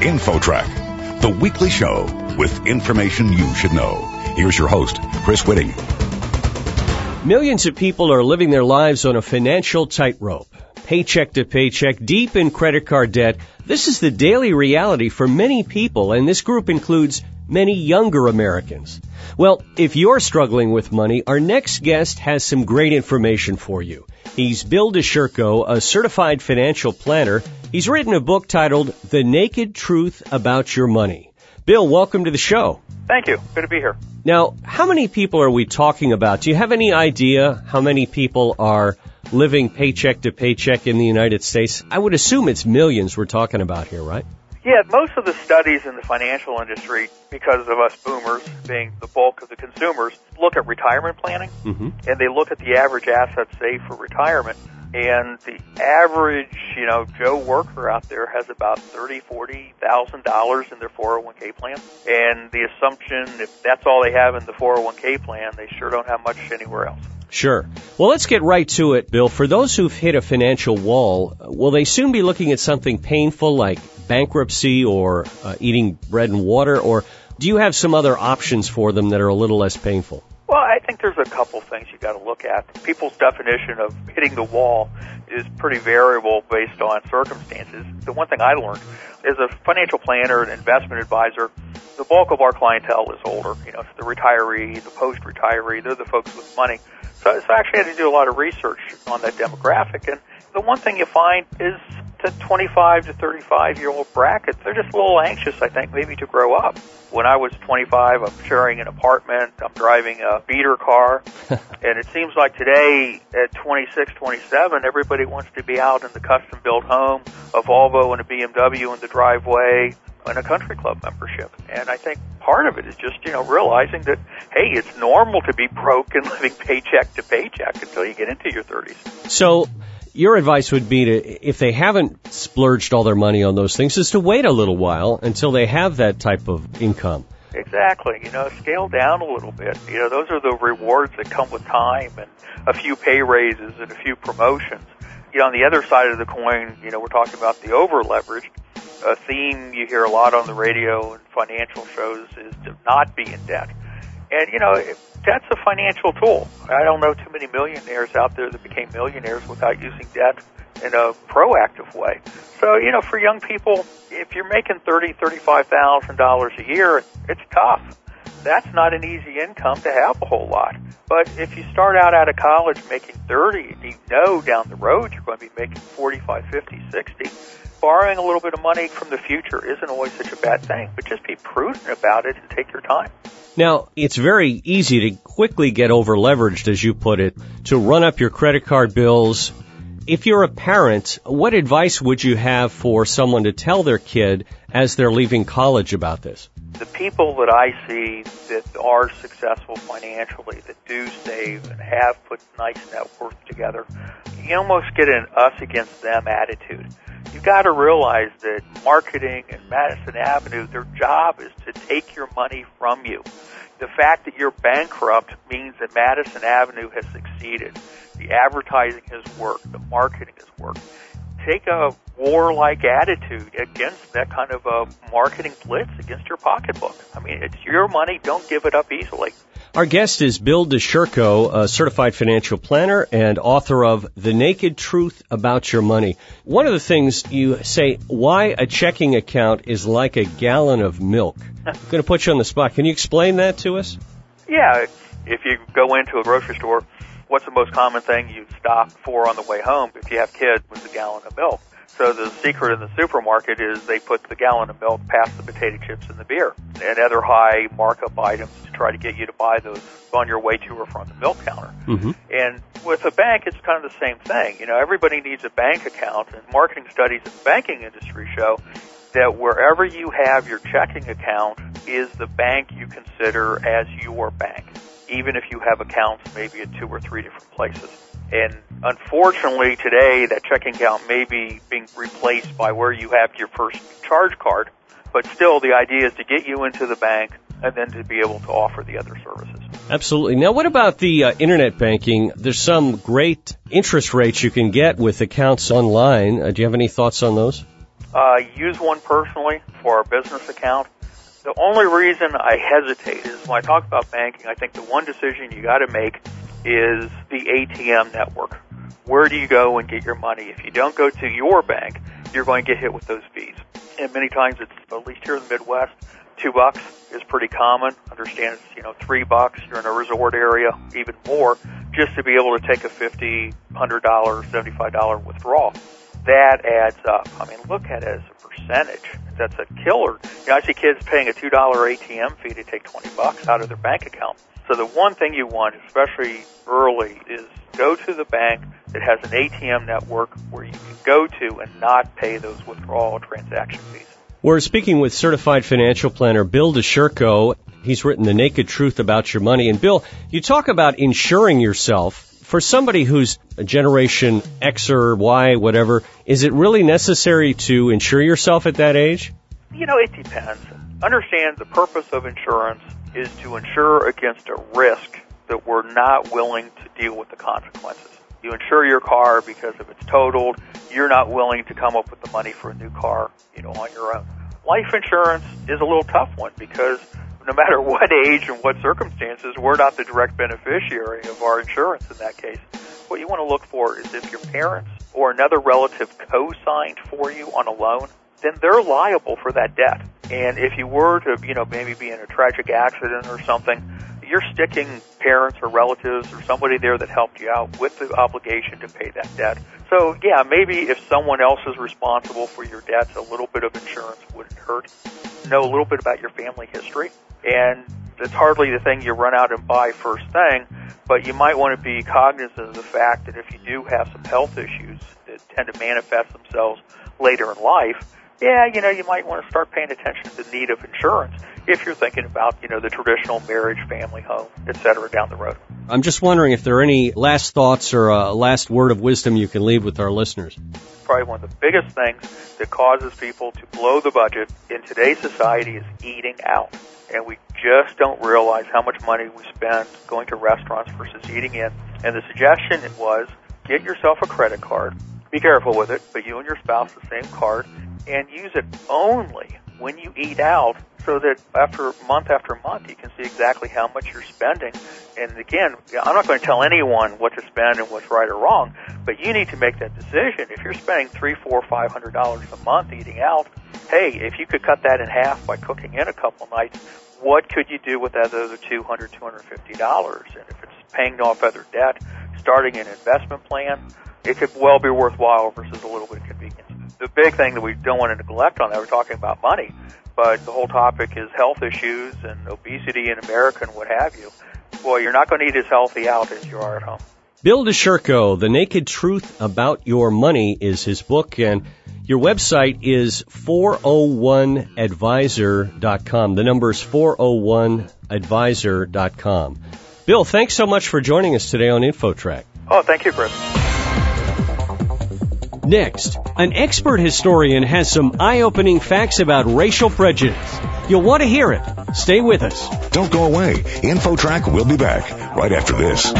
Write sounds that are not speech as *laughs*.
InfoTrack, the weekly show with information you should know. Here's your host, Chris Whitting. Millions of people are living their lives on a financial tightrope. Paycheck to paycheck, deep in credit card debt. This is the daily reality for many people, and this group includes many younger Americans. Well, if you're struggling with money, our next guest has some great information for you. He's Bill DeShurko, a certified financial planner. He's written a book titled The Naked Truth About Your Money. Bill, welcome to the show. Thank you. Good to be here. Now, how many people are we talking about? Do you have any idea how many people are living paycheck to paycheck in the United States? I would assume it's millions we're talking about here, right? Yeah, most of the studies in the financial industry, because of us boomers being the bulk of the consumers, look at retirement planning Mm-hmm. and they look at the average assets saved for retirement. And the average, you know, Joe worker out there has about thirty, forty thousand dollars in their 401k plan. And the assumption, if that's all they have in the 401k plan, they sure don't have much anywhere else. Sure. Well, let's get right to it, Bill. For those who've hit a financial wall, will they soon be looking at something painful like bankruptcy or uh, eating bread and water, or do you have some other options for them that are a little less painful? Think there's a couple things you got to look at. People's definition of hitting the wall is pretty variable based on circumstances. The one thing I learned as a financial planner and investment advisor, the bulk of our clientele is older. You know, the retiree, the post-retiree, they're the folks with money. So, so I actually had to do a lot of research on that demographic. And the one thing you find is the 25 to 35 year old bracket, they're just a little anxious, I think, maybe to grow up. When I was 25, I'm sharing an apartment, I'm driving a beater car, *laughs* and it seems like today at 26, 27, everybody wants to be out in the custom built home, a Volvo and a BMW in the driveway, and a country club membership. And I think part of it is just, you know, realizing that, hey, it's normal to be broke and *laughs* living paycheck to paycheck until you get into your 30s. So, your advice would be to, if they haven't splurged all their money on those things, is to wait a little while until they have that type of income. Exactly. You know, scale down a little bit. You know, those are the rewards that come with time and a few pay raises and a few promotions. You know, on the other side of the coin, you know, we're talking about the over leverage. A theme you hear a lot on the radio and financial shows is to not be in debt. And, you know, debt's a financial tool. I don't know too many millionaires out there that became millionaires without using debt in a proactive way. So, you know, for young people, if you're making thirty, thirty-five thousand dollars a year, it's tough. That's not an easy income to have a whole lot. But if you start out out of college making 30 and you know down the road you're going to be making 45, 50, 60, borrowing a little bit of money from the future isn't always such a bad thing. But just be prudent about it and take your time. Now, it's very easy to quickly get over leveraged, as you put it, to run up your credit card bills. If you're a parent, what advice would you have for someone to tell their kid as they're leaving college about this? The people that I see that are successful financially, that do save and have put nice net worth together, you almost get an us against them attitude. You've got to realize that marketing and Madison Avenue, their job is to take your money from you. The fact that you're bankrupt means that Madison Avenue has succeeded. The advertising has worked. The marketing has worked. Take a warlike attitude against that kind of a marketing blitz against your pocketbook. I mean, it's your money. Don't give it up easily. Our guest is Bill DeShurko, a certified financial planner and author of The Naked Truth About Your Money. One of the things you say, why a checking account is like a gallon of milk. I'm going to put you on the spot. Can you explain that to us? Yeah, if you go into a grocery store, what's the most common thing you stop for on the way home if you have kids with a gallon of milk? So the secret in the supermarket is they put the gallon of milk past the potato chips and the beer and other high markup items to try to get you to buy those on your way to or from the milk counter. Mm-hmm. And with a bank, it's kind of the same thing. You know, everybody needs a bank account, and marketing studies in the banking industry show that wherever you have your checking account is the bank you consider as your bank, even if you have accounts maybe at two or three different places. And unfortunately today that checking account may be being replaced by where you have your first charge card, but still the idea is to get you into the bank and then to be able to offer the other services. Absolutely. Now, what about the uh, internet banking? There's some great interest rates you can get with accounts online. Uh, do you have any thoughts on those? uh, use one personally for our business account. The only reason I hesitate is when I talk about banking, I think the one decision you got to make is the ATM network. Where do you go and get your money? If you don't go to your bank, you're going to get hit with those fees. And many times it's, at least here in the Midwest, two bucks is pretty common. Understand it's, you know, three bucks. You're in a resort area, even more, just to be able to take a fifty, hundred dollar, seventy-five dollar withdrawal. That adds up. I mean, look at it as a percentage. That's a killer. You know, I see kids paying a two dollar ATM fee to take twenty bucks out of their bank account. So the one thing you want, especially early, is go to the bank that has an ATM network where you can go to and not pay those withdrawal transaction fees. We're speaking with certified financial planner Bill DeShurko. He's written The Naked Truth About Your Money. And Bill, you talk about insuring yourself. For somebody who's a generation X or Y, whatever, is it really necessary to insure yourself at that age? You know, it depends. Understand the purpose of insurance is to insure against a risk that we're not willing to deal with the consequences. You insure your car because if it's totaled, you're not willing to come up with the money for a new car, you know, on your own. Life insurance is a little tough one because no matter what age and what circumstances, we're not the direct beneficiary of our insurance in that case. What you want to look for is if your parents or another relative co-signed for you on a loan, then they're liable for that debt. And if you were to, you know, maybe be in a tragic accident or something, you're sticking parents or relatives or somebody there that helped you out with the obligation to pay that debt. So yeah, maybe if someone else is responsible for your debts, a little bit of insurance wouldn't hurt. Know a little bit about your family history and it's hardly the thing you run out and buy first thing, but you might want to be cognizant of the fact that if you do have some health issues that tend to manifest themselves later in life, yeah, you know, you might want to start paying attention to the need of insurance if you're thinking about, you know, the traditional marriage, family, home, et cetera, down the road. I'm just wondering if there are any last thoughts or a last word of wisdom you can leave with our listeners. Probably one of the biggest things that causes people to blow the budget in today's society is eating out. And we just don't realize how much money we spend going to restaurants versus eating in. And the suggestion was get yourself a credit card. Be careful with it, but you and your spouse the same card and use it only when you eat out so that after month after month you can see exactly how much you're spending. And again, I'm not going to tell anyone what to spend and what's right or wrong, but you need to make that decision. If you're spending three, four, five hundred dollars a month eating out, hey, if you could cut that in half by cooking in a couple nights, what could you do with that other two hundred, two hundred fifty dollars? And if it's paying off other debt, starting an investment plan, it could well be worthwhile versus a little bit of. The big thing that we don't want to neglect on that, we're talking about money, but the whole topic is health issues and obesity in America and what have you. Boy, you're not going to eat as healthy out as you are at home. Bill DeShurko, The Naked Truth About Your Money is his book, and your website is 401advisor.com. The number is 401advisor.com. Bill, thanks so much for joining us today on InfoTrack. Oh, thank you, Chris. Next, an expert historian has some eye-opening facts about racial prejudice. You'll want to hear it. Stay with us. Don't go away. InfoTrack will be back right after this.